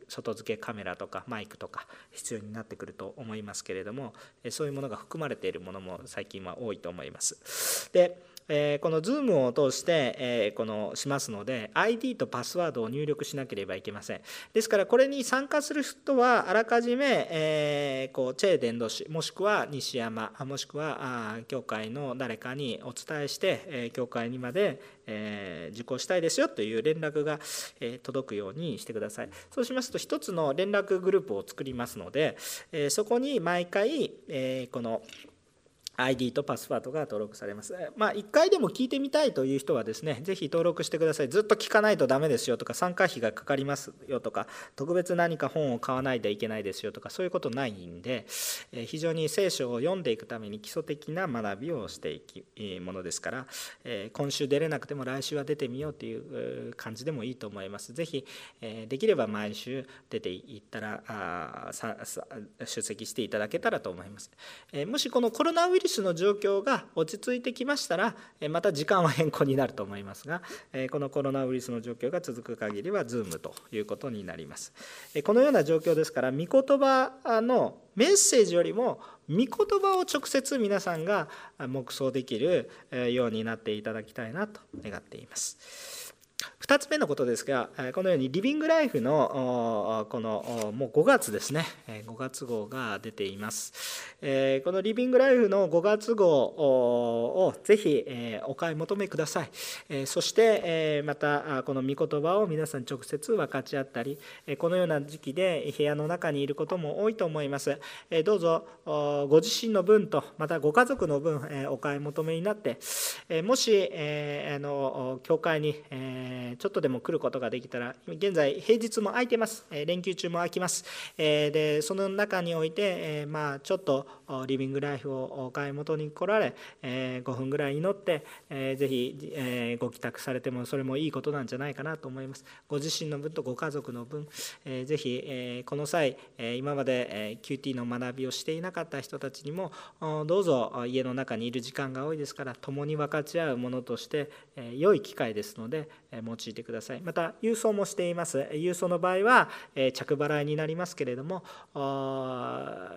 外付けカメラとかマイクとか必要になってくると思いますけれどもそういうものが含まれているものも最近は多いと思います。でえこの Zoom を通して、えこのしますので ID とパスワードを入力しなければいけません。ですからこれに参加する人はあらかじめ、えこうチェー伝道師もしくは西山もしくはあ教会の誰かにお伝えして、え教会にまで、え受講したいですよという連絡が、え届くようにしてください。そうしますと一つの連絡グループを作りますので、えそこに毎回、えこの ID とパスワードが登録されます。まあ、1回でも聞いてみたいという人はですね、ぜひ登録してください。ずっと聞かないとダメですよとか、参加費がかかりますよとか、特別何か本を買わないといけないですよとか、そういうことないんで、非常に聖書を読んでいくために基礎的な学びをしていきものですから、今週出れなくても来週は出てみようという感じでもいいと思います。ぜひ、できれば毎週出ていったら、出席していただけたらと思います。もしこのコロナウイルルスの状況が落ち着いてきましたらまた時間は変更になると思いますがこのコロナウイルスの状況が続く限りは Zoom ということになります。このような状況ですから御言葉のメッセージよりも御言葉を直接皆さんが黙想できるようになっていただきたいなと願っています。2つ目のことですがこのようにリビングライフのこのもう5月ですね。5月号が出ています。このリビングライフの5月号をぜひお買い求めください。そしてまたこの御言葉を皆さん直接分かち合ったりこのような時期で部屋の中にいることも多いと思います。どうぞご自身の分とまたご家族の分お買い求めになってもしあの教会にちょっとでも来ることができたら現在平日も空いてます。連休中も空きます。でその中においてまあちょっとリビングライフをお買い求めに来られ5分ぐらい祈ってぜひご帰宅されてもそれもいいことなんじゃないかなと思います。ご自身の分とご家族の分ぜひこの際今まで QT の学びをしていなかった人たちにもどうぞ家の中にいる時間が多いですから共に分かち合うものとして良い機会ですので用いてください。また郵送もしています。郵送の場合は着払いになりますけれども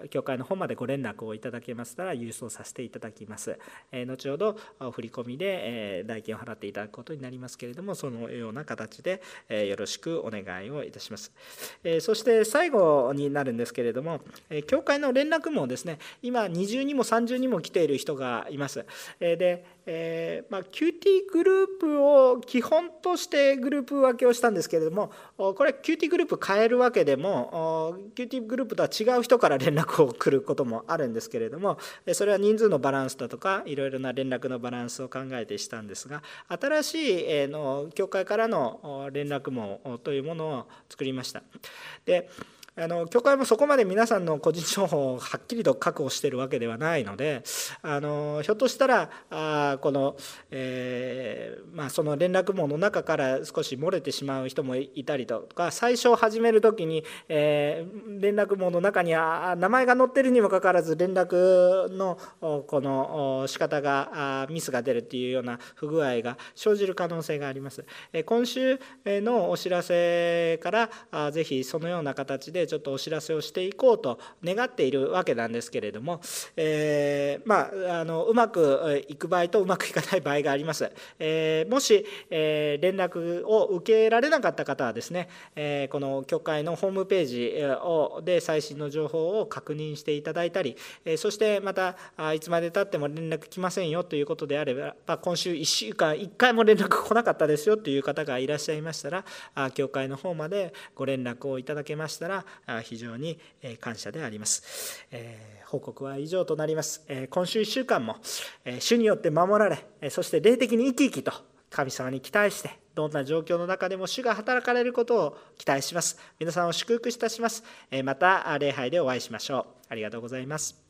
教会の方までご連絡をいただけましたら郵送させていただきます。後ほど振り込みで代金を払っていただくことになりますけれどもそのような形でよろしくお願いをいたします。そして最後になるんですけれども教会の連絡網ですね。今二重にも三重にも来ている人がいます。でえーまあ、QT グループを基本としてしてグループ分けをしたんですけれどもこれ QT グループ変えるわけでも QT グループとは違う人から連絡を来ることもあるんですけれどもそれは人数のバランスだとかいろいろな連絡のバランスを考えてしたんですが新しいの教会からの連絡網というものを作りました。であの教会もそこまで皆さんの個人情報をはっきりと確保しているわけではないのであのひょっとしたらあこの、えー、まあ、その連絡網の中から少し漏れてしまう人もいたりとか最初始める時に、えー、連絡網の中にあ名前が載ってるにもかかわらず連絡のこの仕方がミスが出るっていうような不具合が生じる可能性があります。今週のお知らせからぜひそのような形でちょっとお知らせをしていこうと願っているわけなんですけれども、えー、まあ、あのうまくいく場合とうまくいかない場合があります。えー、もし、えー、連絡を受けられなかった方はですね、えこの教会のホームページをで最新の情報を確認していただいたり、えそしてまたいつまでたっても連絡来ませんよということであれば今週1週間1回も連絡来なかったですよという方がいらっしゃいましたら教会の方までご連絡をいただけましたら非常に感謝であります。報告は以上となります。今週1週間も主によって守られ、そして霊的に生き生きと神様に期待して、どんな状況の中でも主が働かれることを期待します。皆さんを祝福いたします。また礼拝でお会いしましょう。ありがとうございます。